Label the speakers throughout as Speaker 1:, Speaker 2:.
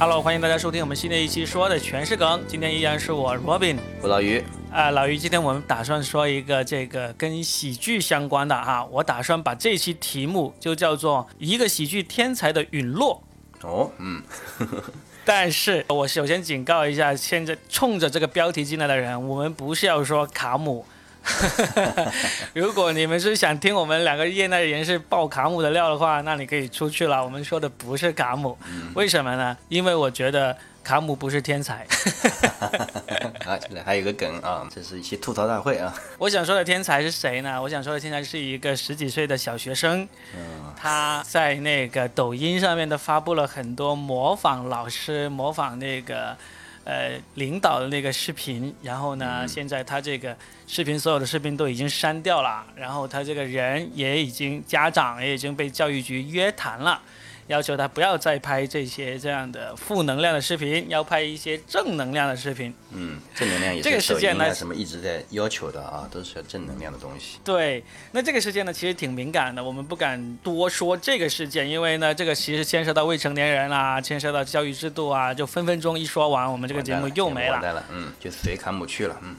Speaker 1: Hello，欢迎大家收听我们新的一期说的全是梗。今天依然是我 Robin，
Speaker 2: 我老于。
Speaker 1: 啊，老于，今天我们打算说一个这个跟喜剧相关的哈，我打算把这期题目就叫做一个喜剧天才的陨落。
Speaker 2: 哦，嗯。
Speaker 1: 但是我首先警告一下，现在冲着这个标题进来的人，我们不是要说卡姆。如果你们是想听我们两个业内人士爆卡姆的料的话，那你可以出去了。我们说的不是卡姆，为什么呢？因为我觉得卡姆不是天才。
Speaker 2: 啊，这里还有个梗啊，这是一期吐槽大会啊。
Speaker 1: 我想说的天才是谁呢？我想说的天才是一个十几岁的小学生，他在那个抖音上面的发布了很多模仿老师、模仿那个。呃，领导的那个视频，然后呢，现在他这个视频所有的视频都已经删掉了，然后他这个人也已经家长也已经被教育局约谈了。要求他不要再拍这些这样的负能量的视频，要拍一些正能量的视频。
Speaker 2: 嗯，正能量也是这个事件呢，什么一直在要求的啊，都是要正能量的东西。
Speaker 1: 对，那这个事件呢，其实挺敏感的，我们不敢多说这个事件，因为呢，这个其实牵涉到未成年人啊，牵涉到教育制度啊，就分分钟一说完，我们这个节目又没了。
Speaker 2: 嗯，就随卡姆去了，嗯。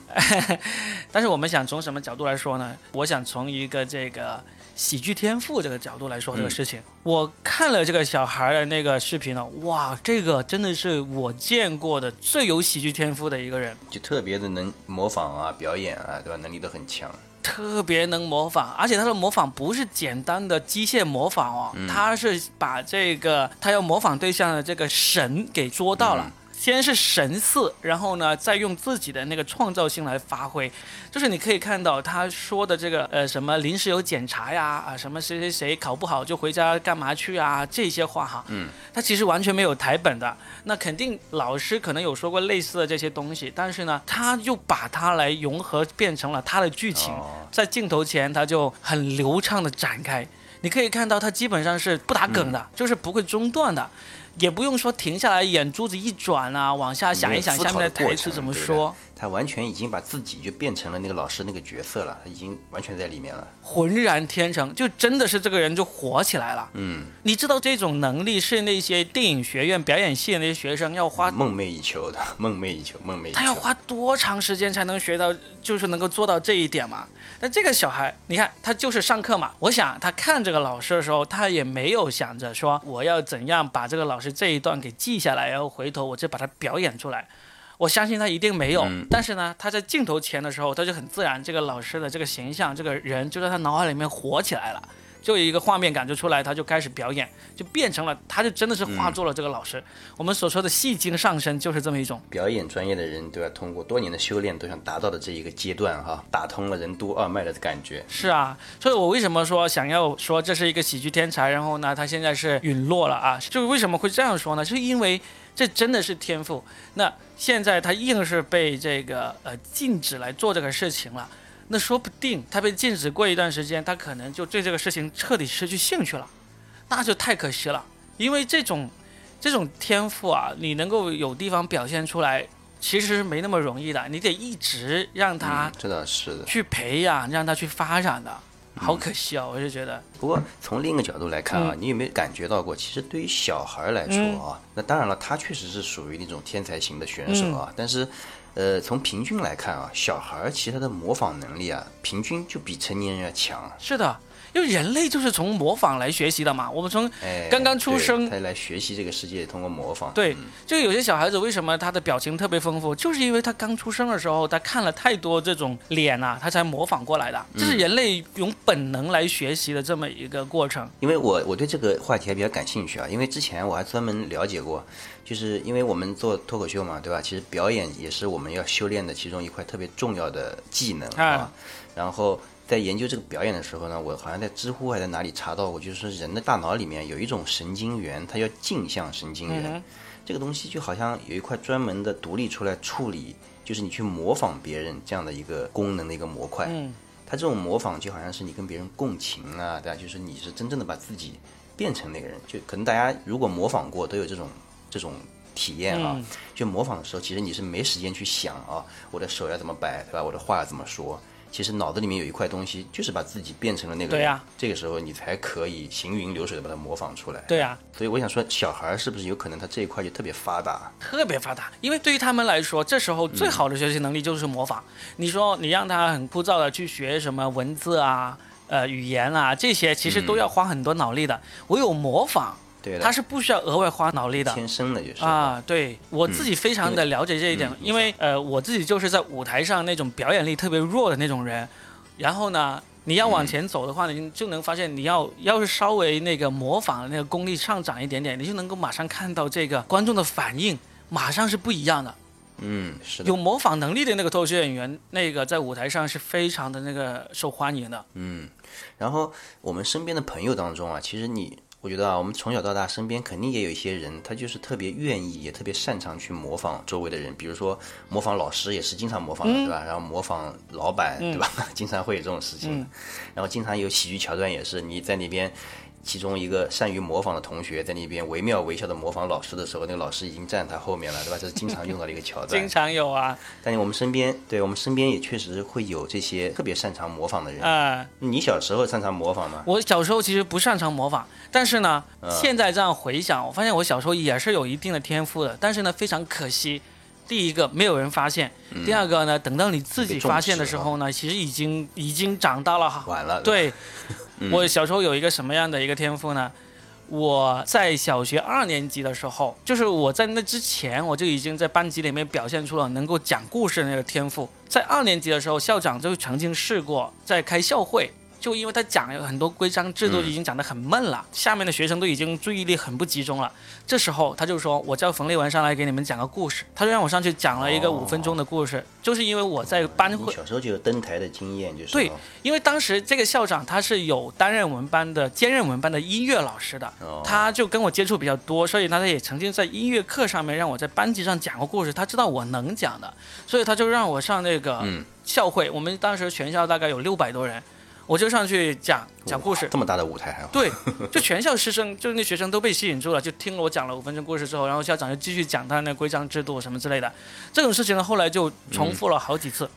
Speaker 1: 但是我们想从什么角度来说呢？我想从一个这个。喜剧天赋这个角度来说，这个事情，我看了这个小孩的那个视频了，哇，这个真的是我见过的最有喜剧天赋的一个人，
Speaker 2: 就特别的能模仿啊，表演啊，对吧？能力都很强，
Speaker 1: 特别能模仿，而且他的模仿不是简单的机械模仿哦，他是把这个他要模仿对象的这个神给捉到了。先是神似，然后呢，再用自己的那个创造性来发挥，就是你可以看到他说的这个呃什么临时有检查呀啊什么谁谁谁考不好就回家干嘛去啊这些话哈，嗯，他其实完全没有台本的，那肯定老师可能有说过类似的这些东西，但是呢，他又把它来融合变成了他的剧情，在镜头前他就很流畅的展开，你可以看到他基本上是不打梗的，就是不会中断的。也不用说停下来，眼珠子一转啊，往下想一想下面的台词怎么说。
Speaker 2: 他完全已经把自己就变成了那个老师那个角色了，他已经完全在里面了，
Speaker 1: 浑然天成，就真的是这个人就火起来了。嗯，你知道这种能力是那些电影学院表演系的那些学生要花
Speaker 2: 梦寐以求的，梦寐以求，梦寐以求。
Speaker 1: 他要花多长时间才能学到，就是能够做到这一点嘛？但这个小孩，你看他就是上课嘛。我想他看这个老师的时候，他也没有想着说我要怎样把这个老师这一段给记下来，然后回头我再把它表演出来。我相信他一定没有，但是呢，他在镜头前的时候，他就很自然，这个老师的这个形象，这个人就在他脑海里面活起来了，就有一个画面感就出来，他就开始表演，就变成了，他就真的是化作了这个老师。我们所说的戏精上身就是这么一种
Speaker 2: 表演专业的人都要通过多年的修炼都想达到的这一个阶段哈，打通了任督二脉的感觉。
Speaker 1: 是啊，所以我为什么说想要说这是一个喜剧天才，然后呢，他现在是陨落了啊？就是为什么会这样说呢？是因为。这真的是天赋。那现在他硬是被这个呃禁止来做这个事情了，那说不定他被禁止过一段时间，他可能就对这个事情彻底失去兴趣了，那就太可惜了。因为这种这种天赋啊，你能够有地方表现出来，其实没那么容易的，你得一直让他
Speaker 2: 真的是的
Speaker 1: 去培养，让他去发展的。好可惜啊，我就觉得。
Speaker 2: 不过从另一个角度来看啊，你有没有感觉到过？其实对于小孩来说啊，那当然了，他确实是属于那种天才型的选手啊。但是，呃，从平均来看啊，小孩其实他的模仿能力啊，平均就比成年人要强。
Speaker 1: 是的。因为人类就是从模仿来学习的嘛，我们从刚刚出生，
Speaker 2: 他来学习这个世界，通过模仿。
Speaker 1: 对，就有些小孩子为什么他的表情特别丰富，就是因为他刚出生的时候，他看了太多这种脸啊，他才模仿过来的。这是人类用本能来学习的这么一个过程。
Speaker 2: 因为我我对这个话题还比较感兴趣啊，因为之前我还专门了解过，就是因为我们做脱口秀嘛，对吧？其实表演也是我们要修炼的其中一块特别重要的技能啊，然后。在研究这个表演的时候呢，我好像在知乎还在哪里查到过，就是说人的大脑里面有一种神经元，它叫镜像神经元。这个东西就好像有一块专门的独立出来处理，就是你去模仿别人这样的一个功能的一个模块。嗯它这种模仿就好像是你跟别人共情啊，对吧？就是你是真正的把自己变成那个人。就可能大家如果模仿过，都有这种这种体验啊。就模仿的时候，其实你是没时间去想啊，我的手要怎么摆，对吧？我的话要怎么说。其实脑子里面有一块东西，就是把自己变成了那个人。
Speaker 1: 对呀
Speaker 2: 这个时候你才可以行云流水的把它模仿出来。
Speaker 1: 对呀、
Speaker 2: 所以我想说，小孩儿是不是有可能他这一块就特别发达？
Speaker 1: 特别发达，因为对于他们来说，这时候最好的学习能力就是模仿。你说你让他很枯燥的去学什么文字啊、呃语言啊这些，其实都要花很多脑力的。我有模仿，
Speaker 2: 对的，
Speaker 1: 他是不需要额外花脑力的。
Speaker 2: 天生的，就是。
Speaker 1: 啊，对我自己非常的了解这一点，
Speaker 2: 嗯
Speaker 1: 因为呃，我自己就是在舞台上那种表演力特别弱的那种人，然后呢，你要往前走的话，你就能发现，你要要是稍微那个模仿的那个功力上涨一点点，你就能够马上看到这个观众的反应，马上是不一样的。
Speaker 2: 嗯，是的
Speaker 1: 有。模仿能力的那个脱口秀演员，那个在舞台上是非常的那个受欢迎的。
Speaker 2: 嗯，然后我们身边的朋友当中啊，其实你，我觉得啊，我们从小到大身边肯定也有一些人，他就是特别愿意，也特别擅长去模仿周围的人，比如说模仿老师也是经常模仿的，对吧？然后模仿老板，对吧？经常会有这种事情。然后经常有喜剧桥段也是你在那边。其中一个善于模仿的同学在那边惟妙惟肖的模仿老师的时候，那个老师已经站他后面了，对吧？这是经常用到的一个桥段。
Speaker 1: 经常有啊，
Speaker 2: 但是我们身边，对我们身边也确实会有这些特别擅长模仿的人。
Speaker 1: 呃，
Speaker 2: 你小时候擅长模仿吗？
Speaker 1: 我小时候其实不擅长模仿，但是呢，现在这样回想，我发现我小时候也是有一定的天赋的，但是呢，非常可惜。第一个没有人发现，第二个呢，等到你自己发现的时候呢，其实已经已经长大了。
Speaker 2: 晚了。
Speaker 1: 对，我小时候有一个什么样的一个天赋呢？我在小学二年级的时候，就是我在那之前，我就已经在班级里面表现出了能够讲故事的那个天赋。在二年级的时候，校长就曾经试过在开校会，就因为他讲有很多规章制度已经讲得很闷了，下面的学生都已经注意力很不集中了。这时候他就说：“我叫冯立文上来给你们讲个故事。”他就让我上去讲了一个五分钟的故事，就是因为我在班会
Speaker 2: 小时候就有登台的经验，就是。
Speaker 1: 对，因为当时这个校长他是有担任我们班的兼任我们班的音乐老师的，
Speaker 2: 哦。
Speaker 1: 他就跟我接触比较多，所以他也曾经在音乐课上面让我在班级上讲过故事，他知道我能讲的，所以他就让我上那个
Speaker 2: 嗯。
Speaker 1: 校会，我们当时全校大概有六百多人，我就上去讲讲故事。
Speaker 2: 这么大的舞台还好
Speaker 1: 对，就全校师生，就是那学生都被吸引住了，就听了我讲了五分钟故事之后，然后校长就继续讲他那规章制度什么之类的。这种事情呢，后来就重复了好几次。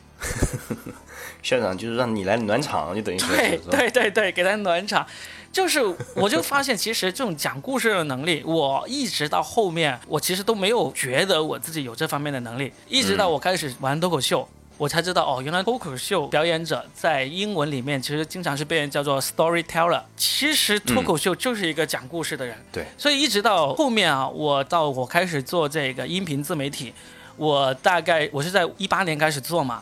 Speaker 2: 校长就是让你来暖场，就等于说
Speaker 1: 对对对对，给他暖场。就是，我就发现，其实这种讲故事的能力，我一直到后面，我其实都没有觉得我自己有这方面的能力，一直到我开始玩脱口秀。我才知道哦，原来脱口秀表演者在英文里面其实经常是被人叫做 storyteller。其实脱口秀就是一个讲故事的人。
Speaker 2: 对，
Speaker 1: 所以一直到后面啊，我到我开始做这个音频自媒体，我大概我是在一八年开始做嘛。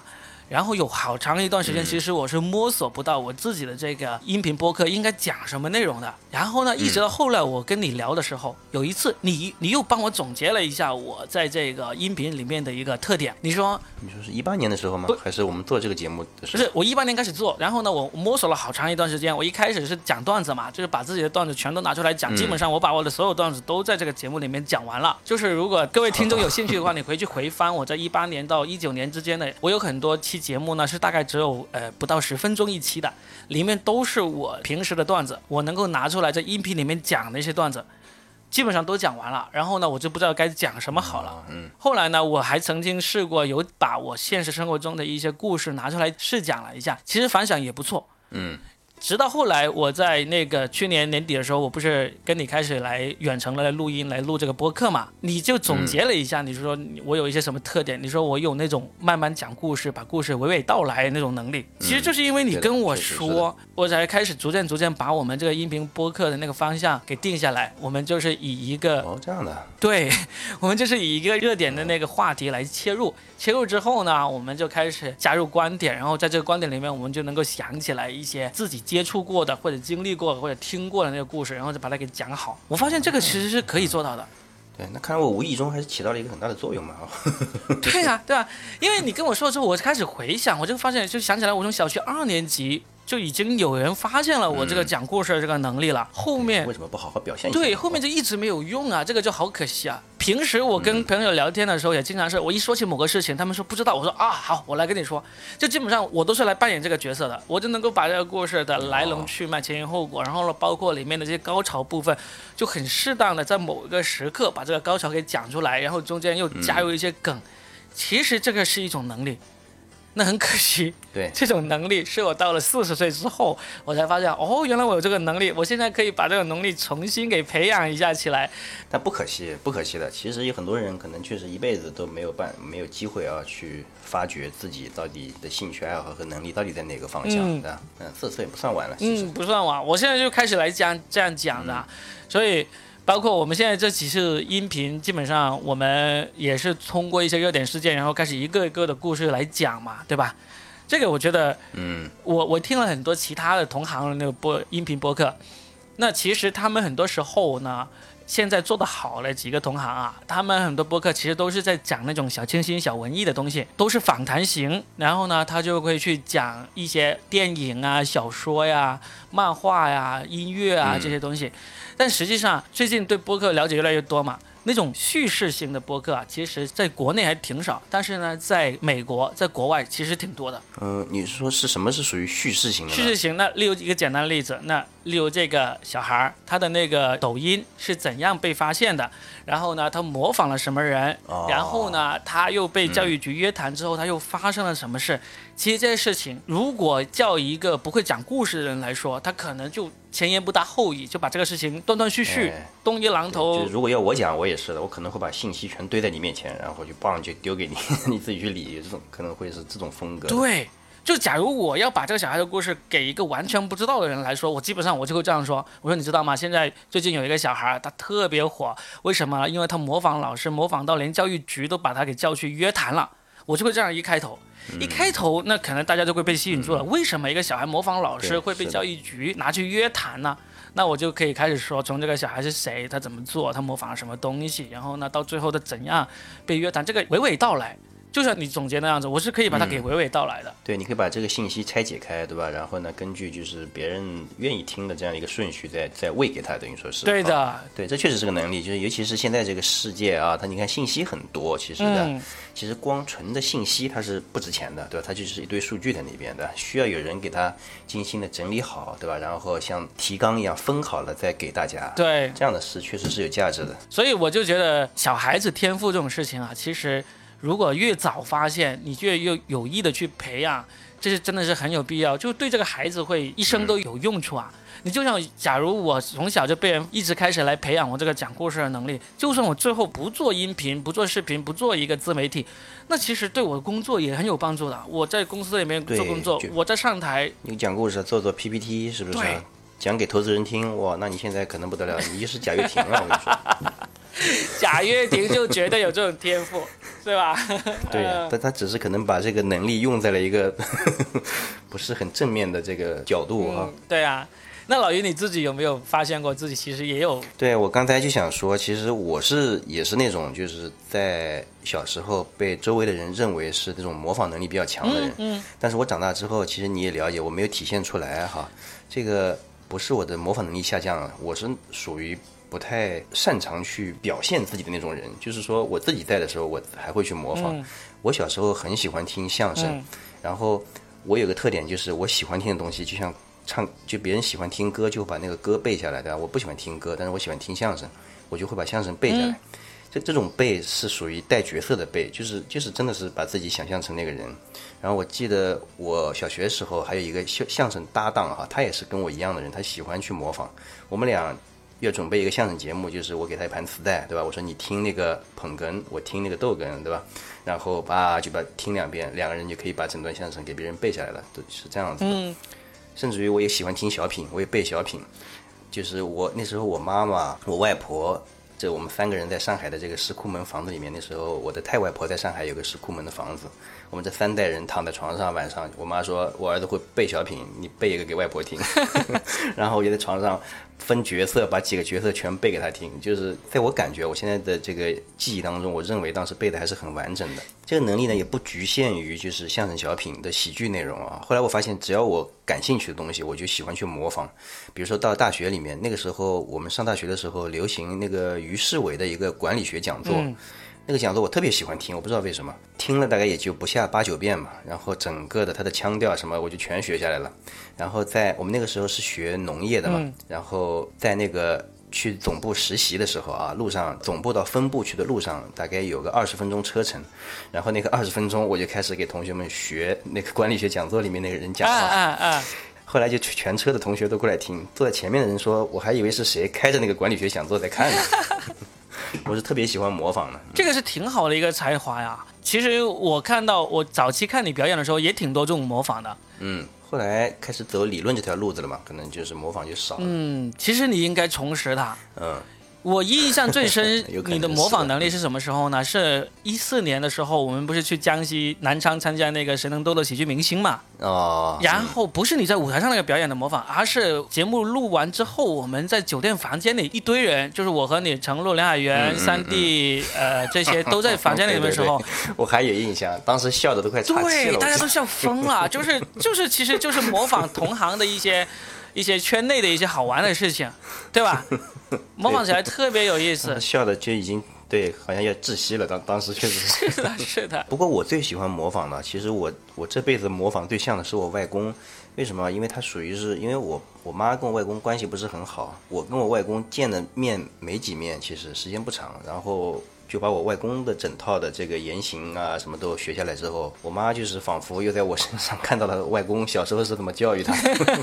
Speaker 1: 然后有好长一段时间，其实我是摸索不到我自己的这个音频播客应该讲什么内容的。然后呢，一直到后来我跟你聊的时候，有一次你你又帮我总结了一下我在这个音频里面的一个特点。你说
Speaker 2: 你说是一八年的时候吗
Speaker 1: 不？
Speaker 2: 还是我们做这个节目的时候？
Speaker 1: 不是，我一八年开始做，然后呢，我摸索了好长一段时间。我一开始是讲段子嘛，就是把自己的段子全都拿出来讲。基本上我把我的所有段子都在这个节目里面讲完了。就是如果各位听众有兴趣的话，你回去回翻我在一八年到一九年之间的，我有很多期节目呢，是大概只有呃不到十分钟一期的，里面都是我平时的段子，我能够拿出来在音频里面讲的一些段子。基本上都讲完了，然后呢，我就不知道该讲什么好了。
Speaker 2: 嗯，
Speaker 1: 后来呢，我还曾经试过有把我现实生活中的一些故事拿出来试讲了一下，其实反响也不错。
Speaker 2: 嗯，
Speaker 1: 直到后来，我在那个去年年底的时候，我不是跟你开始来远程的来录音，来录这个播客嘛？你就总结了一下，你说我有一些什么特点？你说我有那种慢慢讲故事，把故事娓娓道来那种能力。其实就是因为你跟我说，我才开始逐渐逐渐把我们这个音频播客的那个方向给定下来。我们就是以一个
Speaker 2: 哦，这样的，
Speaker 1: 对，我们就是以一个热点的那个话题来切入，切入之后呢，我们就开始加入观点，然后在这个观点里面，我们就能够想起来一些自己接触过的，或者经历过，或者听过的那个故事，然后就把它给讲好。我发现这个其实是可以做到的。
Speaker 2: 对，那看来我无意中还是起到了一个很大的作用嘛。哦
Speaker 1: 对呀、对啊，因为你跟我说之后，我开始回想，我就发现，就想起来，我从小学二年级就已经有人发现了我这个讲故事的这个能力了。后面
Speaker 2: 为什么不好好表现一下？
Speaker 1: 对，后面就一直没有用啊，这个就好可惜啊。平时我跟朋友聊天的时候，也经常是我一说起某个事情，他们说不知道，我说啊好，我来跟你说，就基本上我都是来扮演这个角色的，我就能够把这个故事的来龙去脉、前因后果，然后呢，包括里面的这些高潮部分，就很适当的在某一个时刻把这个高潮给讲出来，然后中间又加入一些梗，其实这个是一种能力。那很可惜，
Speaker 2: 对
Speaker 1: 这种能力是我到了四十岁之后，我才发现，哦，原来我有这个能力，我现在可以把这个能力重新给培养一下起来。
Speaker 2: 但不可惜，不可惜的。其实有很多人可能确实一辈子都没有办，没有机会啊去发掘自己到底的兴趣爱好和能力到底在哪个方向，对吧？嗯，四十岁不算晚了，其实
Speaker 1: 嗯，不算晚，我现在就开始来讲这样讲的，所以。包括我们现在这几次音频，基本上我们也是通过一些热点事件，然后开始一个一个的故事来讲嘛，对吧？这个我觉得，
Speaker 2: 嗯，
Speaker 1: 我我听了很多其他的同行的那个播音频播客，那其实他们很多时候呢，现在做的好的几个同行啊，他们很多播客其实都是在讲那种小清新、小文艺的东西，都是访谈型，然后呢，他就会去讲一些电影啊、小说呀、漫画呀、音乐啊这些东西。但实际上，最近对播客了解越来越多嘛，那种叙事型的播客啊，其实在国内还挺少，但是呢，在美国，在国外其实挺多的。
Speaker 2: 嗯，你说是什么是属于叙事型的？
Speaker 1: 叙事型，那例如一个简单的例子，那例如这个小孩儿，他的那个抖音是怎样被发现的？然后呢，他模仿了什么人？
Speaker 2: 哦、
Speaker 1: 然后呢，他又被教育局约谈之后，他又发生了什么事？其实这些事情，如果叫一个不会讲故事的人来说，他可能就前言不搭后语，就把这个事情断断续续、
Speaker 2: 哎
Speaker 1: 东一榔头。
Speaker 2: 就如果要我讲，我也是的，我可能会把信息全堆在你面前，然后就棒就丢给你，你自己去理。这种可能会是这种风格。
Speaker 1: 对，就假如我要把这个小孩的故事给一个完全不知道的人来说，我基本上我就会这样说：我说你知道吗？现在最近有一个小孩，他特别火，为什么？因为他模仿老师，模仿到连教育局都把他给叫去约谈了。我就会这样一开头，一开头那可能大家就会被吸引住了。为什么一个小孩模仿老师会被教育局拿去约谈呢？那我就可以开始说，从这个小孩是谁，他怎么做，他模仿了什么东西，然后呢，到最后的怎样被约谈，这个娓娓道来，就像你总结那样子，我是可以把它给娓娓道来的。
Speaker 2: 对，你可以把这个信息拆解开，对吧？然后呢，根据就是别人愿意听的这样一个顺序再，再喂给他，等于说是。
Speaker 1: 对的
Speaker 2: 啊对，这确实是个能力，就是尤其是现在这个世界啊，它你看信息很多，其实的，
Speaker 1: 嗯
Speaker 2: 其实光纯的信息它是不值钱的，对吧？它就是一堆数据在那边的，需要有人给它精心的整理好，对吧？然后像提纲一样分好了再给大家。
Speaker 1: 对，
Speaker 2: 这样的事确实是有价值的。
Speaker 1: 所以我就觉得小孩子天赋这种事情啊，其实如果越早发现，你越有有意的去培养，这是真的是很有必要，就对这个孩子会一生都有用处啊。你就像，假如我从小就被人一直开始来培养我这个讲故事的能力，就算我最后不做音频、不做视频、不做一个自媒体，那其实对我的工作也很有帮助的。我在公司里面做工作，我在上台，
Speaker 2: 你讲故事，做做 PPT，是不是
Speaker 1: 对？
Speaker 2: 讲给投资人听，哇，那你现在可能不得了，你就是贾跃亭了，我跟你说。
Speaker 1: 贾跃亭就绝对有这种天赋，对吧？
Speaker 2: 对呀、但他只是可能把这个能力用在了一个 不是很正面的这个角度啊。
Speaker 1: 嗯，对啊。那老于你自己有没有发现过自己其实也有
Speaker 2: 对我刚才就想说，其实我是也是那种就是在小时候被周围的人认为是那种模仿能力比较强的人，
Speaker 1: 嗯
Speaker 2: 但是我长大之后，其实你也了解，我没有体现出来哈。这个不是我的模仿能力下降了，我是属于不太擅长去表现自己的那种人。就是说我自己在的时候，我还会去模仿。
Speaker 1: 嗯
Speaker 2: 我小时候很喜欢听相声，
Speaker 1: 嗯
Speaker 2: 然后我有个特点就是我喜欢听的东西，就像唱，就别人喜欢听歌，就把那个歌背下来，对吧？我不喜欢听歌，但是我喜欢听相声，我就会把相声背下来。这这种背是属于带角色的背，就是就是真的是把自己想象成那个人。然后我记得我小学时候还有一个相相声搭档哈，他也是跟我一样的人，他喜欢去模仿。我们俩要准备一个相声节目，就是我给他一盘磁带，对吧？我说你听那个捧哏，我听那个逗哏，对吧？然后吧就把听两遍，两个人就可以把整段相声给别人背下来了，都是这样子的。
Speaker 1: 嗯
Speaker 2: 甚至于我也喜欢听小品，我也背小品。就是我那时候我妈妈、我外婆，这我们三个人在上海的这个石库门房子里面。那时候我的太外婆在上海有个石库门的房子，我们这三代人躺在床上，晚上我妈说我儿子会背小品，你背一个给外婆听。然后我就在床上分角色，把几个角色全背给他听。就是在我感觉我现在的这个记忆当中，我认为当时背的还是很完整的。这个能力呢，也不局限于就是相声小品的喜剧内容啊。后来我发现，只要我感兴趣的东西，我就喜欢去模仿。比如说到大学里面，那个时候我们上大学的时候，流行那个于世伟的一个管理学讲座。那个讲座我特别喜欢听，我不知道为什么，听了大概也就不下八九遍吧。然后整个的他的腔调什么，我就全学下来了。然后在我们那个时候是学农业的嘛，然后在那个去总部实习的时候啊，路上总部到分部去的路上，大概有个二十分钟车程。然后那个二十分钟，我就开始给同学们学那个管理学讲座里面那个人讲话。
Speaker 1: 啊啊！
Speaker 2: 后来就全车的同学都过来听，坐在前面的人说，我还以为是谁开着那个管理学讲座在看呢。我是特别喜欢模仿的，
Speaker 1: 这个是挺好的一个才华呀。其实我看到我早期看你表演的时候，也挺多这种模仿的。
Speaker 2: 嗯，后来开始走理论这条路子了嘛，可能就是模仿就少了。
Speaker 1: 嗯，其实你应该重拾它。
Speaker 2: 嗯。
Speaker 1: 我印象最深，你的模仿能力是什么时候呢？是一四年的时候，我们不是去江西南昌参加那个谁能逗乐喜剧明星嘛？
Speaker 2: 哦。
Speaker 1: 然后不是你在舞台上那个表演的模仿，而是节目录完之后，我们在酒店房间里一堆人，就是我和你、程璐、梁海源、三弟，呃，这些都在房间里的时候，
Speaker 2: 我还有印象，当时笑的都快岔气
Speaker 1: 了。对，大家都笑疯了，就是就是，其实就是模仿同行的一些。一些圈内的一些好玩的事情，对吧？模仿起来特别有意思。
Speaker 2: 笑的就已经对，好像要窒息了。当当时确
Speaker 1: 实 是的，是的。
Speaker 2: 不过我最喜欢模仿的，其实我我这辈子模仿对象的是我外公。为什么？因为他属于是因为我我妈跟我外公关系不是很好，我跟我外公见的面没几面，其实时间不长。然后。就把我外公的整套的这个言行啊，什么都学下来之后，我妈就是仿佛又在我身上看到了外公小时候是怎么教育他。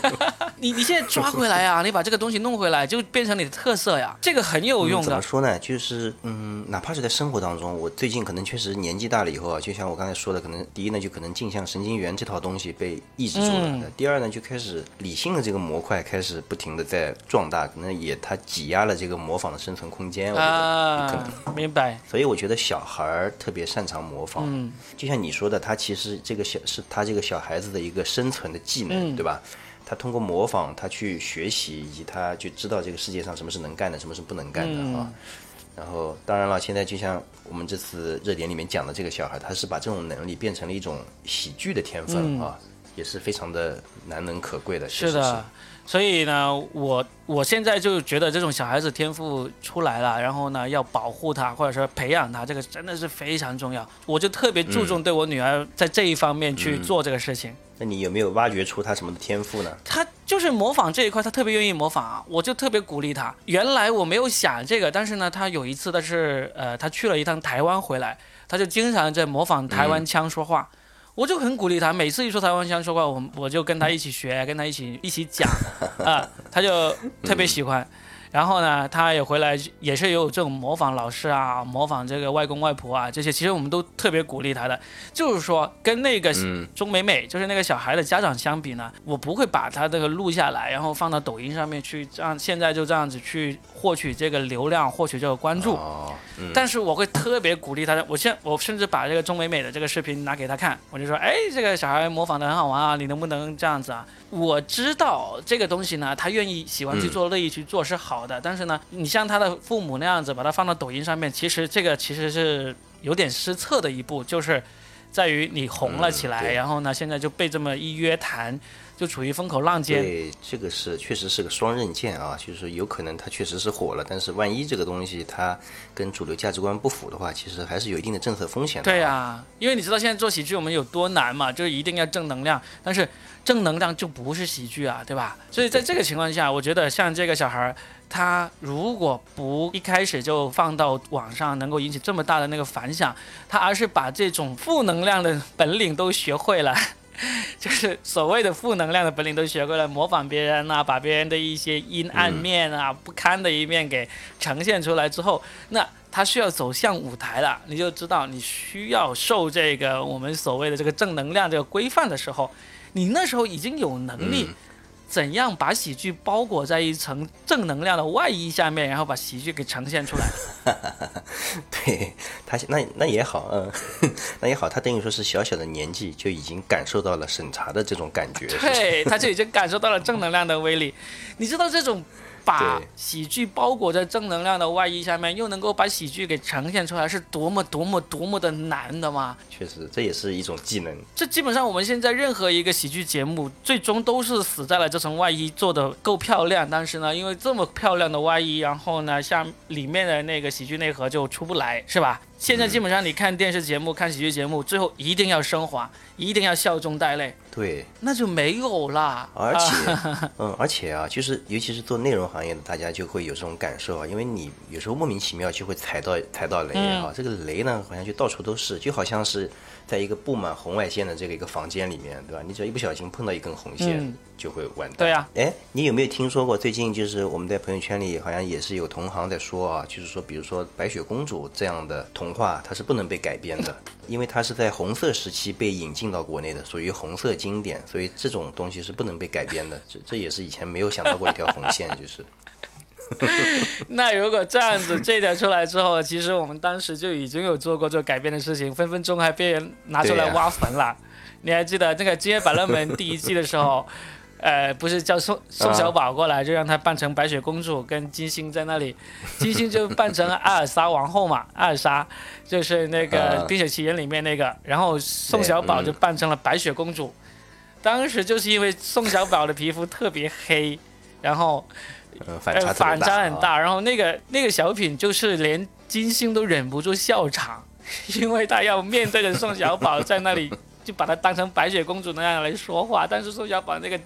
Speaker 1: 你你现在抓回来啊，你把这个东西弄回来，就变成你的特色呀，这个很有用的。
Speaker 2: 怎么说呢？就是嗯，哪怕是在生活当中，我最近可能确实年纪大了以后啊，就像我刚才说的，可能第一呢，就可能镜像神经元这套东西被抑制住了；第二呢，就开始理性的这个模块开始不停的在壮大，可能也它挤压了这个模仿的生存空间。
Speaker 1: 啊，明白。
Speaker 2: 所以我觉得小孩儿特别擅长模仿，
Speaker 1: 嗯，
Speaker 2: 就像你说的，他其实这个小是他这个小孩子的一个生存的技能，对吧？他通过模仿，他去学习，以及他就知道这个世界上什么是能干的，什么是不能干的啊。然后，当然了，现在就像我们这次热点里面讲的这个小孩，他是把这种能力变成了一种喜剧的天分啊，也是非常的难能可贵的。
Speaker 1: 是的。所以呢，我我现在就觉得这种小孩子天赋出来了，然后呢，要保护他或者说培养他，这个真的是非常重要。我就特别注重对我女儿在这一方面去做这个事情。
Speaker 2: 那你有没有挖掘出她什么的天赋呢？
Speaker 1: 她就是模仿这一块，她特别愿意模仿啊，我就特别鼓励她。原来我没有想这个，但是呢，她有一次，但是呃，她去了一趟台湾回来，她就经常在模仿台湾腔说话。我就很鼓励他，每次一说台湾腔说话，我我就跟他一起学，跟他一起一起讲，啊，他就特别喜欢。然后呢，他也回来，也是有这种模仿老师啊，模仿这个外公外婆啊，这些其实我们都特别鼓励他的。就是说，跟那个钟美美，就是那个小孩的家长相比呢，我不会把他这个录下来，然后放到抖音上面去，这样现在就这样子去获取这个流量，获取这个关注。但是我会特别鼓励他的，我现我甚至把这个钟美美的这个视频拿给他看，我就说，哎，这个小孩模仿的很好玩啊，你能不能这样子啊？我知道这个东西呢，他愿意喜欢去做，乐意去做是好的。但是呢，你像他的父母那样子把他放到抖音上面，其实这个其实是有点失策的一步，就是在于你红了起来，然后呢，现在就被这么一约谈。就处于风口浪尖，
Speaker 2: 对，这个是确实是个双刃剑啊，就是有可能它确实是火了，但是万一这个东西它跟主流价值观不符的话，其实还是有一定的政策风险的。
Speaker 1: 对呀，因为你知道现在做喜剧我们有多难嘛，就是一定要正能量，但是正能量就不是喜剧啊，对吧？所以在这个情况下，我觉得像这个小孩儿，他如果不一开始就放到网上，能够引起这么大的那个反响，他而是把这种负能量的本领都学会了。就是所谓的负能量的本领都学会了，模仿别人啊，把别人的一些阴暗面啊、不堪的一面给呈现出来之后，那他需要走向舞台了，你就知道你需要受这个我们所谓的这个正能量这个规范的时候，你那时候已经有能力。怎样把喜剧包裹在一层正能量的外衣下面，然后把喜剧给呈现出来？
Speaker 2: 对他，那那也好，嗯，那也好，他等于说是小小的年纪就已经感受到了审查的这种感觉，
Speaker 1: 对，他就已经感受到了正能量的威力。你知道这种。把喜剧包裹在正能量的外衣下面，又能够把喜剧给呈现出来，是多么多么多么的难的吗？
Speaker 2: 确实，这也是一种技能。
Speaker 1: 这基本上我们现在任何一个喜剧节目，最终都是死在了这层外衣做的够漂亮，但是呢，因为这么漂亮的外衣，然后呢，像里面的那个喜剧内核就出不来，是吧？现在基本上你看电视节目、看喜剧节目，最后一定要升华，一定要笑中带泪。
Speaker 2: 对，
Speaker 1: 那就没有啦。
Speaker 2: 而且，嗯，而且啊，就是尤其是做内容行业的，大家就会有这种感受啊，因为你有时候莫名其妙就会踩到踩到雷啊，这个雷呢好像就到处都是，就好像是。在一个布满红外线的这个一个房间里面，对吧？你只要一不小心碰到一根红线，就会完蛋。
Speaker 1: 对呀，
Speaker 2: 哎，你有没有听说过最近就是我们在朋友圈里好像也是有同行在说啊，就是说，比如说白雪公主这样的童话，它是不能被改编的，因为它是在红色时期被引进到国内的，属于红色经典，所以这种东西是不能被改编的。这这也是以前没有想到过一条红线，就是。
Speaker 1: 那如果这样子这条出来之后，其实我们当时就已经有做过这改编的事情，分分钟还被人拿出来挖坟了。你还记得那个《今夜百乐门》第一季的时候，呃，不是叫宋宋小宝过来，就让他扮成白雪公主，跟金星在那里，金星就扮成阿尔莎王后嘛，阿尔莎就是那个《冰雪奇缘》里面那个，然后宋小宝就扮成了白雪公主。当时就是因为宋小宝的皮肤特别黑，然后。
Speaker 2: 反差
Speaker 1: 反差很大，然后那个那个小品就是连金星都忍不住笑场，因为他要面对着宋小宝在那里，就把他当成白雪公主那样来说话，但是宋小宝那个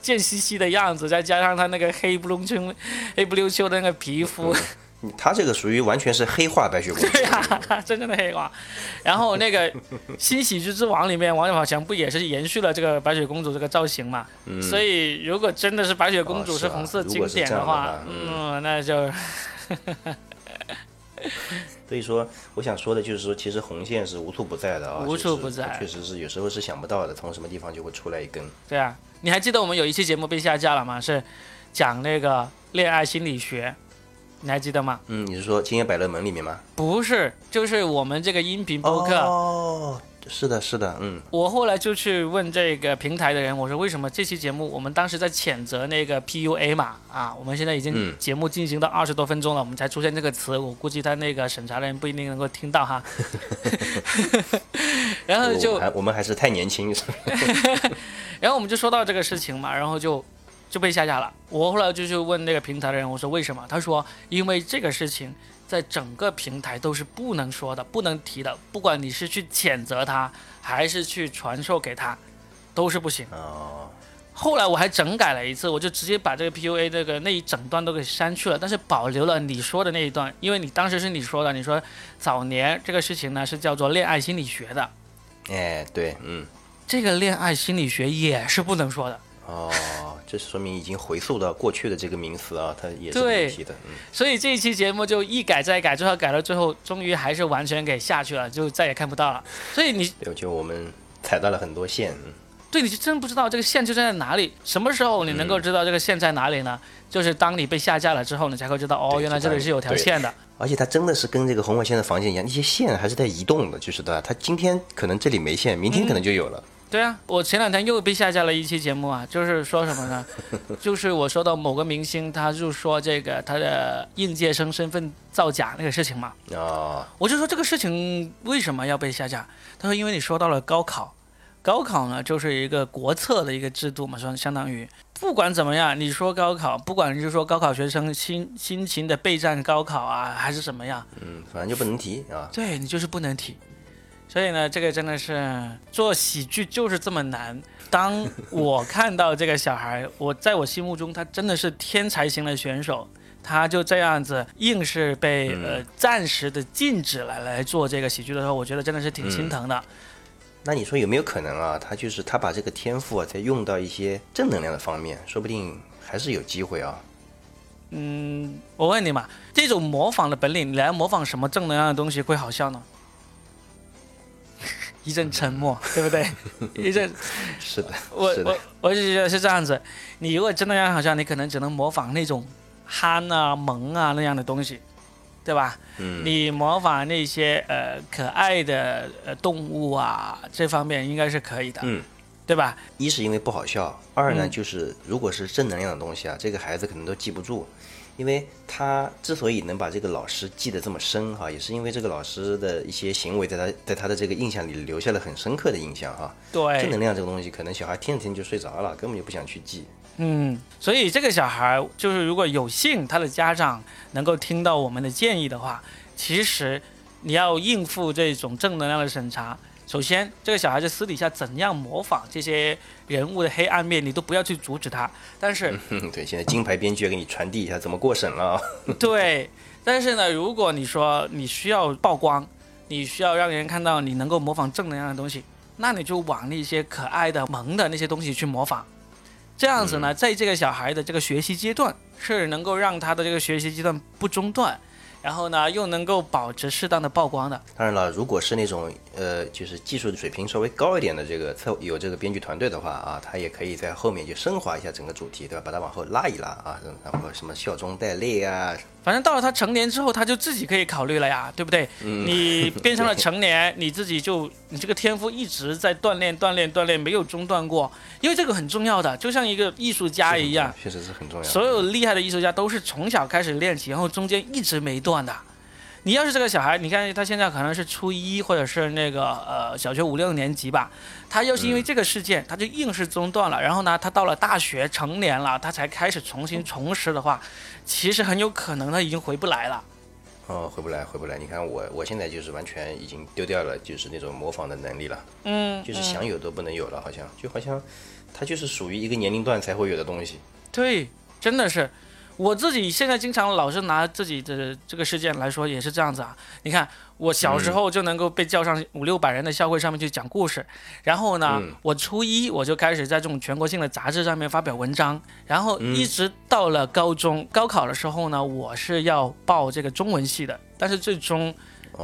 Speaker 1: 贱兮兮的样子，再加上他那个黑不隆秋、黑不溜秋的那个皮肤。
Speaker 2: 他这个属于完全是黑化白雪公主，
Speaker 1: 对呀，真正的黑化。然后那个《新喜剧之王》里面，王宝强不也是延续了这个白雪公主这个造型嘛？所以如果真的是白雪公主是红色经典
Speaker 2: 的
Speaker 1: 话，嗯，那就。
Speaker 2: 所以说，我想说的就是说，其实红线是无处不在的啊，
Speaker 1: 无处不在，
Speaker 2: 确实是有时候是想不到的，从什么地方就会出来一根。
Speaker 1: 对啊，你还记得我们有一期节目被下架了吗？是讲那个恋爱心理学。你还记得吗？
Speaker 2: 嗯，你是说《今夜百乐门》里面吗？
Speaker 1: 不是，就是我们这个音频播客。
Speaker 2: 哦，是的，是的，嗯。
Speaker 1: 我后来就去问这个平台的人，我说为什么这期节目我们当时在谴责那个 PUA 嘛？啊，我们现在已经节目进行到二十多分钟了，我们才出现这个词，我估计他那个审查的人不一定能够听到哈。然后就
Speaker 2: 我们还是太年轻，
Speaker 1: 然后我们就说到这个事情嘛，然后就。就被下架了。我后来就去问那个平台的人，我说为什么？他说因为这个事情在整个平台都是不能说的、不能提的，不管你是去谴责他，还是去传授给他，都是不行。哦。后来我还整改了一次，我就直接把这个 PUA 这个那一整段都给删去了，但是保留了你说的那一段，因为你当时是你说的，你说早年这个事情呢是叫做恋爱心理学的。
Speaker 2: 哎，对，嗯。
Speaker 1: 这个恋爱心理学也是不能说的。
Speaker 2: 哦。这说明已经回溯到过去的这个名词啊，它也是问题的。嗯，
Speaker 1: 所以这一期节目就一改再改，最后改到最后，终于还是完全给下去了，就再也看不到了。所以你
Speaker 2: 就我们踩到了很多线。
Speaker 1: 对，你就真不知道这个线就在哪里。什么时候你能够知道这个线在哪里呢？就是当你被下架了之后，你才会知道哦，原来这里是有条线的。
Speaker 2: 而且它真的是跟这个红外线的房间一样，那些线还是在移动的，就是对吧。它今天可能这里没线，明天可能就有了。
Speaker 1: 对啊，我前两天又被下架了一期节目啊，就是说什么呢？就是我说到某个明星，他就说这个他的应届生身份造假那个事情嘛。哦。我就说这个事情为什么要被下架？他说因为你说到了高考，高考呢就是一个国策的一个制度嘛，说相当于不管怎么样，你说高考，不管就是说高考学生辛辛勤的备战高考啊，还是怎么样，
Speaker 2: 嗯，反正就不能提啊。
Speaker 1: 对你就是不能提。所以呢，这个真的是做喜剧就是这么难。当我看到这个小孩，我在我心目中他真的是天才型的选手，他就这样子硬是被呃暂时的禁止来来做这个喜剧的时候，我觉得真的是挺心疼的。
Speaker 2: 那你说有没有可能啊？他就是他把这个天赋啊，再用到一些正能量的方面，说不定还是有机会啊。
Speaker 1: 嗯，我问你嘛，这种模仿的本领，你来模仿什么正能量的东西会好笑呢？一阵沉默，对不对？一阵
Speaker 2: 是的，
Speaker 1: 我我我就觉得是这样子。你如果真的要好像，你可能只能模仿那种憨啊、萌啊那样的东西，对吧？嗯。你模仿那些呃可爱的呃动物啊，这方面应该是可以的，嗯，对吧？
Speaker 2: 一是因为不好笑，二呢就是如果是正能量的东西啊，这个孩子可能都记不住。因为他之所以能把这个老师记得这么深哈，也是因为这个老师的一些行为，在他在他的这个印象里留下了很深刻的印象哈。
Speaker 1: 对，
Speaker 2: 正能量这个东西，可能小孩听着听就睡着了，根本就不想去记。
Speaker 1: 嗯，所以这个小孩就是如果有幸他的家长能够听到我们的建议的话，其实你要应付这种正能量的审查。首先，这个小孩子私底下怎样模仿这些人物的黑暗面，你都不要去阻止他。但是，
Speaker 2: 对，现在金牌编剧要给你传递一下怎么过审了。
Speaker 1: 对，但是呢，如果你说你需要曝光，你需要让人看到你能够模仿正能量的东西，那你就往那些可爱的、萌的那些东西去模仿。这样子呢，在这个小孩的这个学习阶段，是能够让他的这个学习阶段不中断。然后呢，又能够保持适当的曝光的。
Speaker 2: 当然了，如果是那种呃，就是技术水平稍微高一点的这个测有这个编剧团队的话啊，他也可以在后面就升华一下整个主题，对吧？把它往后拉一拉啊，然后什么笑中带泪啊。
Speaker 1: 反正到了他成年之后，他就自己可以考虑了呀，对不对？你变成了成年，你自己就你这个天赋一直在锻炼、锻炼、锻炼，没有中断过。因为这个很重要的，就像一个艺术家一样，
Speaker 2: 确实是很重要。
Speaker 1: 所有厉害的艺术家都是从小开始练习，然后中间一直没断的。你要是这个小孩，你看他现在可能是初一或者是那个呃小学五六年级吧，他又是因为这个事件，他就硬是中断了，然后呢，他到了大学成年了，他才开始重新重拾的话，其实很有可能他已经回不来了。
Speaker 2: 哦，回不来，回不来。你看我，我现在就是完全已经丢掉了，就是那种模仿的能力了。嗯，就是想有都不能有了，好像就好像他就是属于一个年龄段才会有的东西。
Speaker 1: 对，真的是。我自己现在经常老是拿自己的这个事件来说，也是这样子啊。你看，我小时候就能够被叫上五六百人的校会上面去讲故事，然后呢，我初一我就开始在这种全国性的杂志上面发表文章，然后一直到了高中高考的时候呢，我是要报这个中文系的，但是最终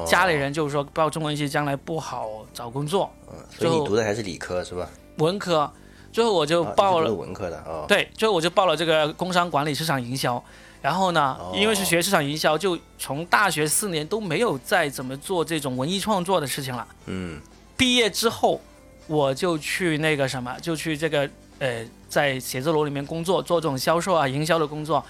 Speaker 1: 家里人就是说报中文系将来不好找工作，
Speaker 2: 所以你读的还是理科是吧？
Speaker 1: 文科。最后我就报了
Speaker 2: 文科的哦，
Speaker 1: 对，最后我就报了这个工商管理市场营销，然后呢，因为是学市场营销，就从大学四年都没有再怎么做这种文艺创作的事情了。嗯，毕业之后我就去那个什么，就去这个呃，在写字楼里面工作，做这种销售啊、营销的工作。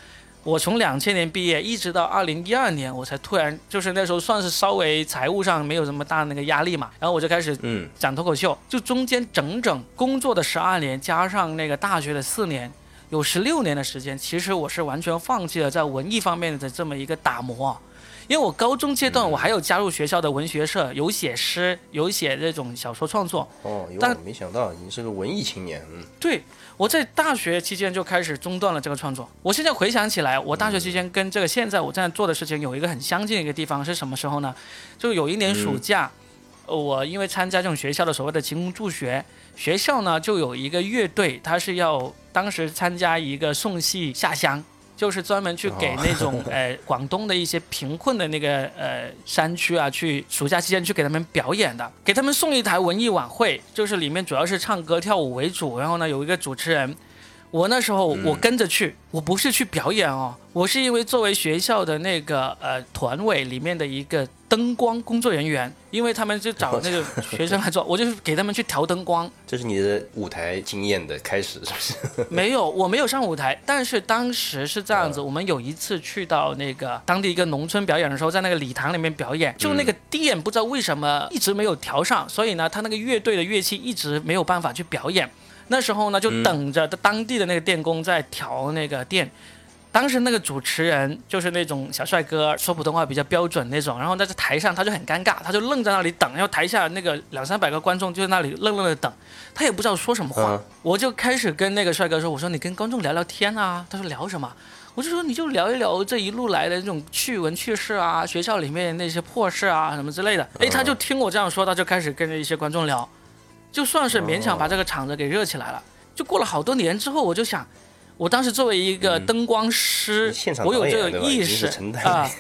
Speaker 1: 我从两千年毕业，一直到二零一二年，我才突然就是那时候算是稍微财务上没有什么大那个压力嘛，然后我就开始嗯讲脱口秀，就中间整整工作的十二年，加上那个大学的四年，有十六年的时间，其实我是完全放弃了在文艺方面的这么一个打磨。因为我高中阶段我还有加入学校的文学社，有写诗，有写这种小说创作。
Speaker 2: 哦，但没想到你是个文艺青年，嗯。
Speaker 1: 对，我在大学期间就开始中断了这个创作。我现在回想起来，我大学期间跟这个现在我正在做的事情有一个很相近的一个地方是什么时候呢？就有一年暑假，我因为参加这种学校的所谓的勤工助学，学校呢就有一个乐队，他是要当时参加一个送戏下乡。就是专门去给那种呃 广东的一些贫困的那个呃山区啊，去暑假期间去给他们表演的，给他们送一台文艺晚会，就是里面主要是唱歌跳舞为主，然后呢有一个主持人。我那时候我跟着去，我不是去表演哦，我是因为作为学校的那个呃团委里面的一个灯光工作人员，因为他们就找那个 学生来做，我就给他们去调灯光。
Speaker 2: 这是你的舞台经验的开始，是不是？
Speaker 1: 没有，我没有上舞台，但是当时是这样子，我们有一次去到那个当地一个农村表演的时候，在那个礼堂里面表演，就那个电不知道为什么一直没有调上，所以呢，他那个乐队的乐器一直没有办法去表演。那时候呢，就等着当地的那个电工在调那个电。当时那个主持人就是那种小帅哥，说普通话比较标准那种。然后在这台上他就很尴尬，他就愣在那里等。然后台下那个两三百个观众就在那里愣愣的等，他也不知道说什么话。我就开始跟那个帅哥说：“我说你跟观众聊聊天啊。”他说：“聊什么？”我就说：“你就聊一聊这一路来的那种趣闻趣事啊，学校里面那些破事啊什么之类的。”哎，他就听我这样说，他就开始跟着一些观众聊。就算是勉强把这个场子给热起来了，就过了好多年之后，我就想，我当时作为一个灯光师，我有这个意识啊，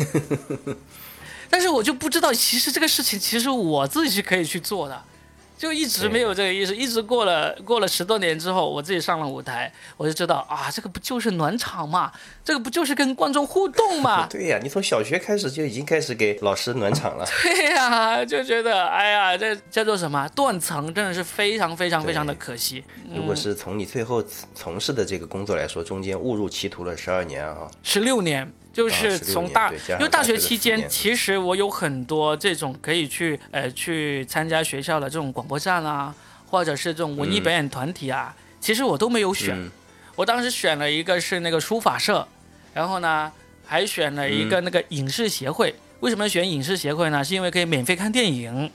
Speaker 1: 但是我就不知道，其实这个事情其实我自己是可以去做的。就一直没有这个意思，一直过了过了十多年之后，我自己上了舞台，我就知道啊，这个不就是暖场嘛，这个不就是跟观众互动嘛？
Speaker 2: 对呀，你从小学开始就已经开始给老师暖场了。
Speaker 1: 对呀，就觉得哎呀，这叫做什么断层，真的是非常非常非常的可惜。
Speaker 2: 如果是从你最后从事的这个工作来说，中间误入歧途了十二年啊，
Speaker 1: 十六年。就是从大，因为大学期间，其实我有很多这种可以去，呃，去参加学校的这种广播站啊，或者是这种文艺表演团体啊，其实我都没有选。我当时选了一个是那个书法社，然后呢，还选了一个那个影视协会。为什么选影视协会呢？是因为可以免费看电影。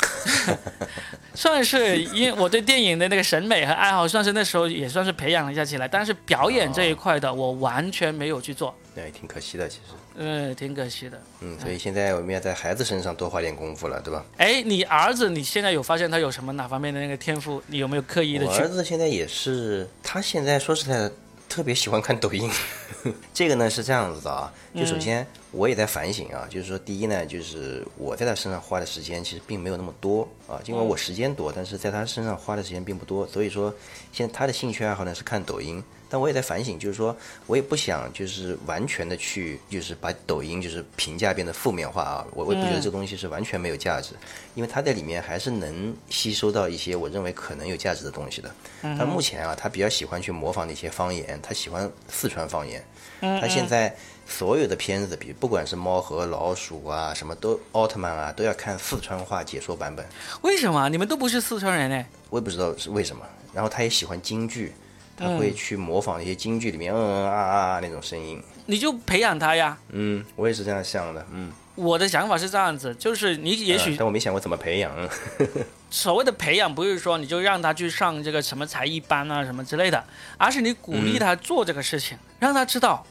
Speaker 1: 算是因为我对电影的那个审美和爱好，算是那时候也算是培养了一下起来。但是表演这一块的，我完全没有去做。
Speaker 2: 对，挺可惜的，其实。
Speaker 1: 嗯，挺可惜的。
Speaker 2: 嗯，所以现在我们要在孩子身上多花点功夫了，对吧？
Speaker 1: 哎，你儿子，你现在有发现他有什么哪方面的那个天赋？你有没有刻意的去？
Speaker 2: 我儿子现在也是，他现在说实在的。特别喜欢看抖音，这个呢是这样子的啊，就首先我也在反省啊，就是说第一呢，就是我在他身上花的时间其实并没有那么多啊，尽管我时间多，但是在他身上花的时间并不多，所以说现在他的兴趣爱好呢是看抖音。但我也在反省，就是说，我也不想就是完全的去，就是把抖音就是评价变得负面化啊。我我也不觉得这东西是完全没有价值，因为它在里面还是能吸收到一些我认为可能有价值的东西的。他目前啊，他比较喜欢去模仿那些方言，他喜欢四川方言。他现在所有的片子，比不管是猫和老鼠啊，什么都奥特曼啊，都要看四川话解说版本。
Speaker 1: 为什么？你们都不是四川人呢？
Speaker 2: 我也不知道是为什么。然后他也喜欢京剧。他会去模仿一些京剧里面嗯嗯啊啊那种声音，
Speaker 1: 你就培养他呀。
Speaker 2: 嗯，我也是这样想的。嗯，
Speaker 1: 我的想法是这样子，就是你也许，
Speaker 2: 但我没想过怎么培养。
Speaker 1: 所谓的培养，不是说你就让他去上这个什么才艺班啊什么之类的，而是你鼓励他做这个事情，让他知道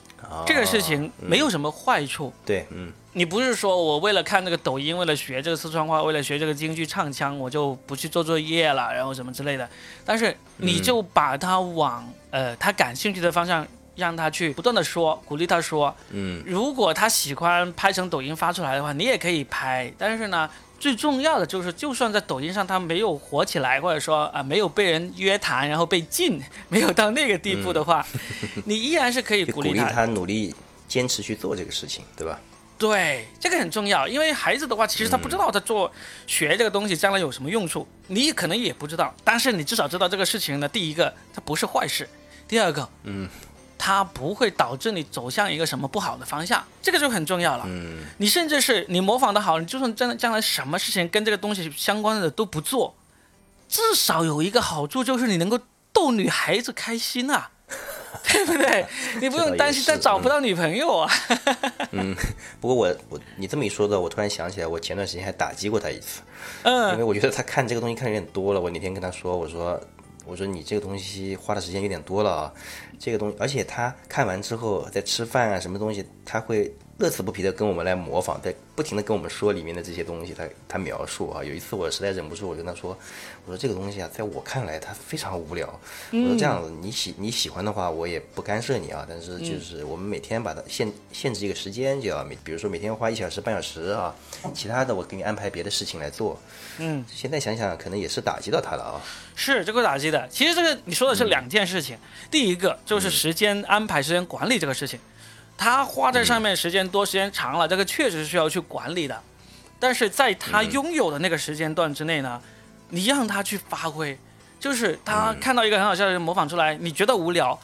Speaker 1: 这个事情没有什么坏处。
Speaker 2: 对，嗯。
Speaker 1: 你不是说我为了看这个抖音，为了学这个四川话，为了学这个京剧唱腔，我就不去做作业了，然后什么之类的。但是你就把他往呃他感兴趣的方向，让他去不断的说，鼓励他说。嗯。如果他喜欢拍成抖音发出来的话，你也可以拍。但是呢，最重要的就是，就算在抖音上他没有火起来，或者说啊没有被人约谈，然后被禁，没有到那个地步的话，你依然是可以鼓
Speaker 2: 励他努力坚持去做这个事情，对吧？
Speaker 1: 对，这个很重要，因为孩子的话，其实他不知道他做学这个东西将来有什么用处，你可能也不知道，但是你至少知道这个事情呢。第一个，它不是坏事；第二个，嗯，它不会导致你走向一个什么不好的方向，这个就很重要了。嗯，你甚至是你模仿的好，你就算真的将来什么事情跟这个东西相关的都不做，至少有一个好处就是你能够逗女孩子开心啊。对不对？你不用担心他找不到女朋友啊。
Speaker 2: 嗯，不过我我你这么一说的，我突然想起来，我前段时间还打击过他一次。嗯，因为我觉得他看这个东西看的有点多了。我那天跟他说，我说我说你这个东西花的时间有点多了啊。这个东西，而且他看完之后在吃饭啊，什么东西他会。乐此不疲的跟我们来模仿，在不停的跟我们说里面的这些东西，他他描述啊。有一次我实在忍不住，我跟他说，我说这个东西啊，在我看来它非常无聊。我说这样子，你喜你喜欢的话，我也不干涉你啊。但是就是我们每天把它限限制一个时间，就要每比如说每天花一小时半小时啊，其他的我给你安排别的事情来做。嗯，现在想想可能也是打击到他了啊。
Speaker 1: 是这个打击的。其实这个你说的是两件事情，第一个就是时间安排、时间管理这个事情。他花在上面时间多、时间长了，这个确实是需要去管理的。但是在他拥有的那个时间段之内呢，你让他去发挥，就是他看到一个很好笑的人模仿出来，你觉得无聊，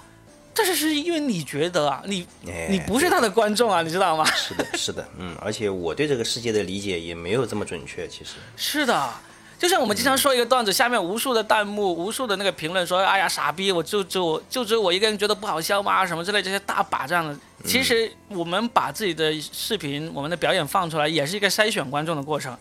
Speaker 1: 但是是因为你觉得啊，你你不是他的观众啊，你知道吗？
Speaker 2: 是的，是的，嗯，而且我对这个世界的理解也没有这么准确，其实
Speaker 1: 是的。就像我们经常说一个段子，下面无数的弹幕、无数的那个评论说：“哎呀，傻逼！我就只我就只有我一个人觉得不好笑吗？什么之类这些大把这样的。”其实我们把自己的视频、我们的表演放出来，也是一个筛选观众的过程。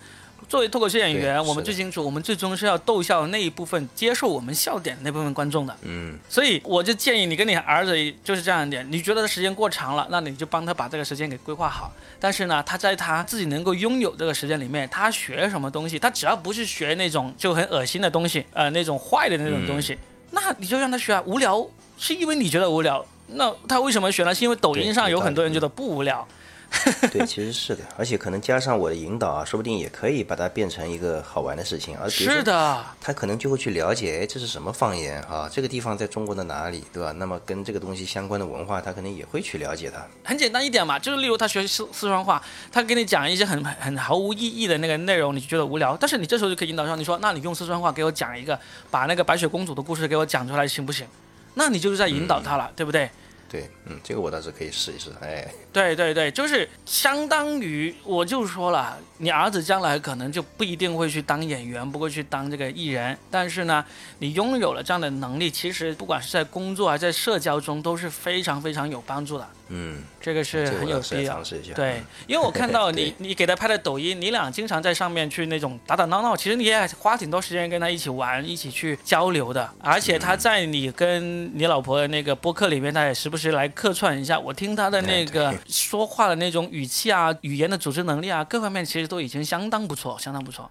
Speaker 1: 作为脱口秀演员，我们最清楚，我们最终是要逗笑那一部分接受我们笑点的那部分观众的。嗯，所以我就建议你跟你儿子就是这样一点，你觉得他时间过长了，那你就帮他把这个时间给规划好。但是呢，他在他自己能够拥有这个时间里面，他学什么东西，他只要不是学那种就很恶心的东西，呃，那种坏的那种东西，那你就让他学啊。无聊是因为你觉得无聊，那他为什么学呢？是因为抖音上有很多人觉得不无聊。
Speaker 2: 对，其实是的，而且可能加上我的引导啊，说不定也可以把它变成一个好玩的事情。而
Speaker 1: 是的，
Speaker 2: 他可能就会去了解，哎，这是什么方言啊？这个地方在中国的哪里，对吧？那么跟这个东西相关的文化，他可能也会去了解它。
Speaker 1: 很简单一点嘛，就是例如他学四四川话，他给你讲一些很很毫无意义的那个内容，你就觉得无聊。但是你这时候就可以引导上，你说，那你用四川话给我讲一个，把那个白雪公主的故事给我讲出来，行不行？那你就是在引导他了，对不对？
Speaker 2: 对，嗯，这个我倒是可以试一试，哎，
Speaker 1: 对对对，就是相当于我就说了，你儿子将来可能就不一定会去当演员，不会去当这个艺人，但是呢，你拥有了这样的能力，其实不管是在工作还是在社交中都是非常非常有帮助的。
Speaker 2: 嗯，
Speaker 1: 这个是很有必要。
Speaker 2: 尝试一下。
Speaker 1: 对，因为我看到 你，你给他拍的抖音，你俩经常在上面去那种打打闹闹，其实你也花挺多时间跟他一起玩，一起去交流的。而且他在你跟你老婆的那个播客里面，他也时不时来客串一下。我听他的那个说话的那种语气啊，语言的组织能力啊，各方面其实都已经相当不错，相当不错。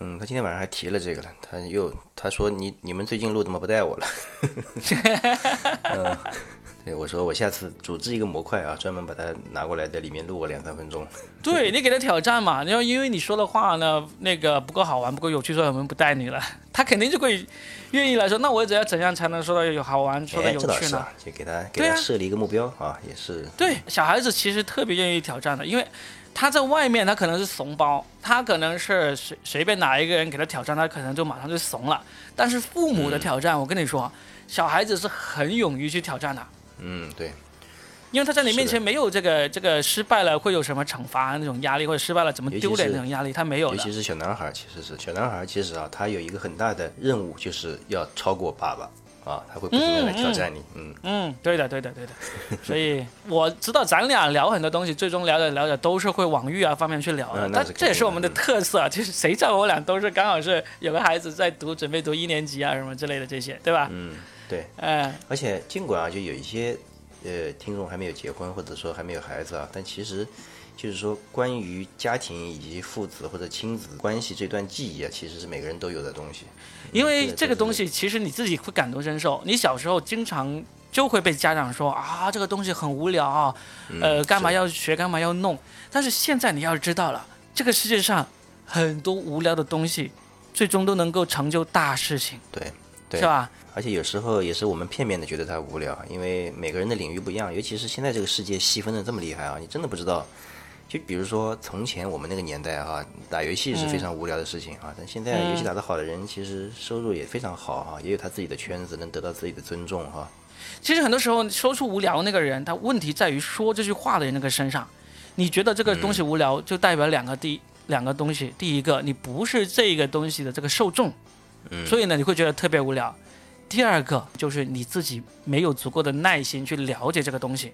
Speaker 2: 嗯，他今天晚上还提了这个了，他又他说你你们最近录怎么不带我了？嗯。对，我说我下次组织一个模块啊，专门把它拿过来，在里面录个两三分钟。
Speaker 1: 对你给他挑战嘛，然后因为你说的话呢，那个不够好玩，不够有趣，所以我们不带你了。他肯定就会愿意来说，那我只要怎样才能说到有好玩，说的有趣
Speaker 2: 呢？就给他给他设立一个目标啊，也是。
Speaker 1: 对，小孩子其实特别愿意挑战的，因为他在外面他可能是怂包，他可能是随随便哪一个人给他挑战，他可能就马上就怂了。但是父母的挑战，我跟你说，小孩子是很勇于去挑战的。
Speaker 2: 嗯，对，
Speaker 1: 因为他在你面前没有这个这个失败了会有什么惩罚那种压力，或者失败了怎么丢脸那种压力，他没有。
Speaker 2: 尤其是小男孩，其实是小男孩，其实啊，他有一个很大的任务，就是要超过爸爸啊，他会不停的来挑战你。
Speaker 1: 嗯嗯，对的对的对的。所以我知道咱俩聊很多东西，最终聊着聊着都是会往育儿方面去聊的，但这也是我们的特色，就是谁叫我俩都是刚好是有个孩子在读，准备读一年级啊什么之类的这些，对吧？
Speaker 2: 嗯。对，
Speaker 1: 嗯，
Speaker 2: 而且尽管啊，就有一些呃听众还没有结婚，或者说还没有孩子啊，但其实就是说关于家庭以及父子或者亲子关系这段记忆啊，其实是每个人都有的东西。
Speaker 1: 因为这个东西其实你自己会感同身受，你小时候经常就会被家长说啊，这个东西很无聊啊，呃，干嘛要学，干嘛要弄。但是现在你要知道了，这个世界上很多无聊的东西，最终都能够成就大事情。
Speaker 2: 对，对，
Speaker 1: 是吧？
Speaker 2: 而且有时候也是我们片面的觉得它无聊，因为每个人的领域不一样，尤其是现在这个世界细分的这么厉害啊，你真的不知道。就比如说从前我们那个年代哈，打游戏是非常无聊的事情啊，但现在游戏打得好的人其实收入也非常好哈，也有他自己的圈子，能得到自己的尊重哈。
Speaker 1: 其实很多时候说出无聊那个人，他问题在于说这句话的人那个身上。你觉得这个东西无聊，就代表两个第两个东西，第一个你不是这个东西的这个受众，所以呢你会觉得特别无聊。第二个就是你自己没有足够的耐心去了解这个东西，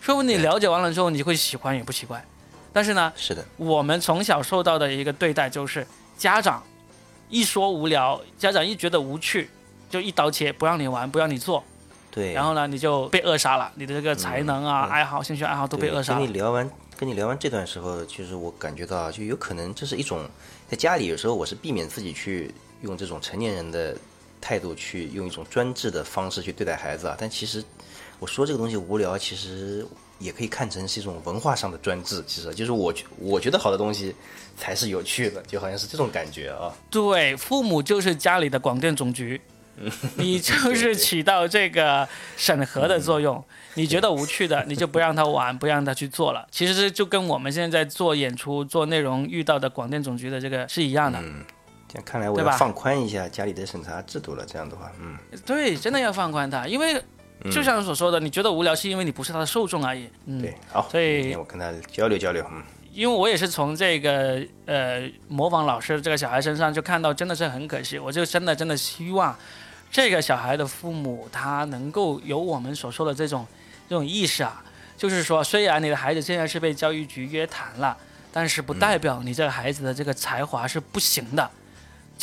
Speaker 1: 说不定你了解完了之后，你会喜欢也不奇怪。但是呢，
Speaker 2: 是的，
Speaker 1: 我们从小受到的一个对待就是家长一说无聊，家长一觉得无趣，就一刀切，不让你玩，不让你做。
Speaker 2: 对。
Speaker 1: 然后呢，你就被扼杀了，你的这个才能啊、爱好、兴趣爱好都被扼杀了。
Speaker 2: 跟你聊完，跟你聊完这段时候，其实我感觉到，就有可能这是一种在家里有时候我是避免自己去用这种成年人的。态度去用一种专制的方式去对待孩子啊，但其实我说这个东西无聊，其实也可以看成是一种文化上的专制。其实就是我我觉得好的东西才是有趣的，就好像是这种感觉啊。
Speaker 1: 对，父母就是家里的广电总局，你 就是起到这个审核的作用。你觉得无趣的，你就不让他玩，不让他去做了。其实这就跟我们现在做演出、做内容遇到的广电总局的这个是一样的。
Speaker 2: 看来我要放宽一下家里的审查制度了。这样的话，嗯，
Speaker 1: 对，真的要放宽它，因为就像所说的，你觉得无聊是因为你不是他的受众而已。嗯，
Speaker 2: 对，好，
Speaker 1: 所以
Speaker 2: 我跟他交流交流。嗯，
Speaker 1: 因为我也是从这个呃模仿老师这个小孩身上就看到，真的是很可惜。我就真的真的希望这个小孩的父母他能够有我们所说的这种这种意识啊，就是说，虽然你的孩子现在是被教育局约谈了，但是不代表你这个孩子的这个才华是不行的。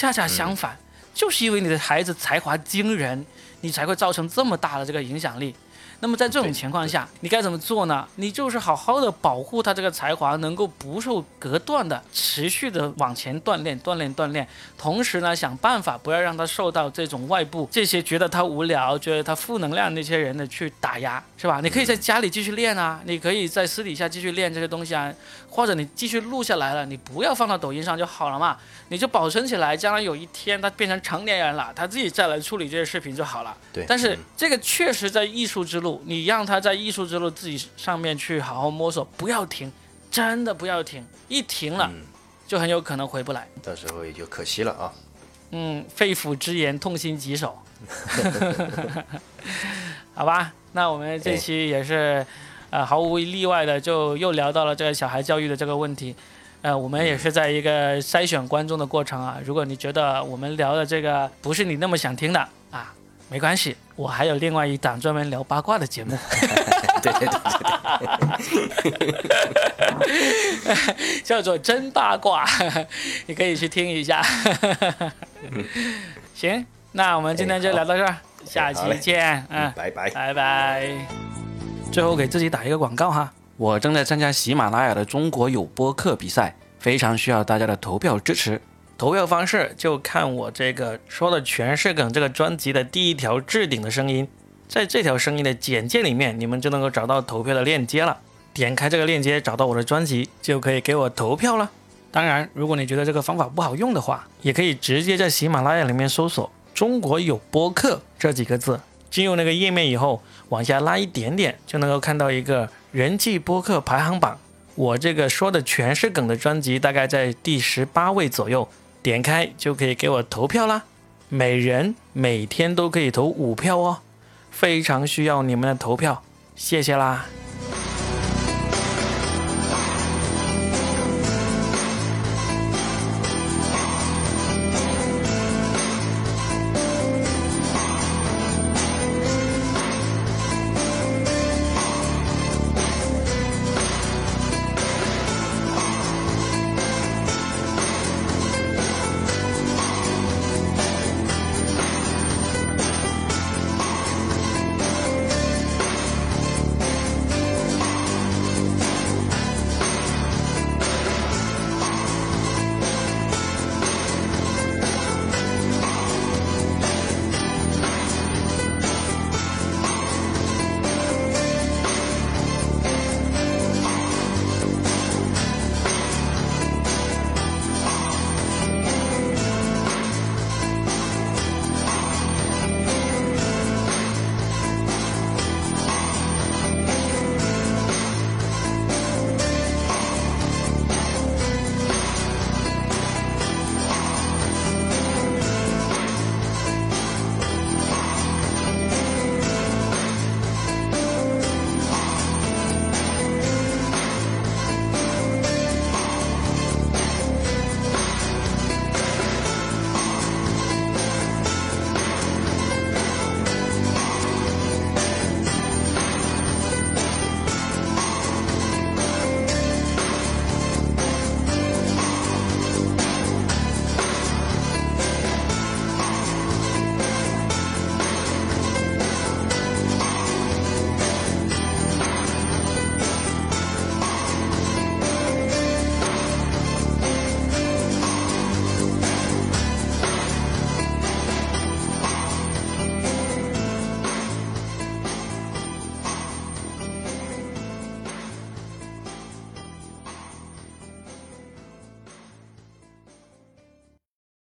Speaker 1: 恰恰相反，就是因为你的孩子才华惊人，你才会造成这么大的这个影响力。那么在这种情况下，你该怎么做呢？你就是好好的保护他这个才华，能够不受隔断的持续的往前锻炼、锻炼、锻炼。同时呢，想办法不要让他受到这种外部这些觉得他无聊、觉得他负能量那些人的去打压，是吧？你可以在家里继续练啊，你可以在私底下继续练这些东西啊，或者你继续录下来了，你不要放到抖音上就好了嘛，你就保存起来，将来有一天他变成成年人了，他自己再来处理这些视频就好了。
Speaker 2: 对。
Speaker 1: 但是这个确实在艺术之路。你让他在艺术之路自己上面去好好摸索，不要停，真的不要停，一停了，就很有可能回不来，
Speaker 2: 到时候也就可惜了啊。
Speaker 1: 嗯，肺腑之言，痛心疾首。好吧，那我们这期也是，呃，毫无例外的就又聊到了这个小孩教育的这个问题。呃，我们也是在一个筛选观众的过程啊。如果你觉得我们聊的这个不是你那么想听的啊，没关系，我还有另外一档专门聊八卦的节目。
Speaker 2: 对对对
Speaker 1: 对对，叫做真八卦，你可以去听一下。行，那我们今天就聊到这儿，下期见。
Speaker 2: 嗯，拜拜，
Speaker 1: 拜拜。最后给自己打一个广告哈。我正在参加喜马拉雅的中国有播客比赛，非常需要大家的投票支持。投票方式就看我这个说的全是梗这个专辑的第一条置顶的声音，在这条声音的简介里面，你们就能够找到投票的链接了。点开这个链接，找到我的专辑，就可以给我投票了。当然，如果你觉得这个方法不好用的话，也可以直接在喜马拉雅里面搜索“中国有播客”这几个字，进入那个页面以后，往下拉一点点，就能够看到一个。人气播客排行榜，我这个说的全是梗的专辑大概在第十八位左右，点开就可以给我投票啦。每人每天都可以投五票哦，非常需要你们的投票，谢谢啦。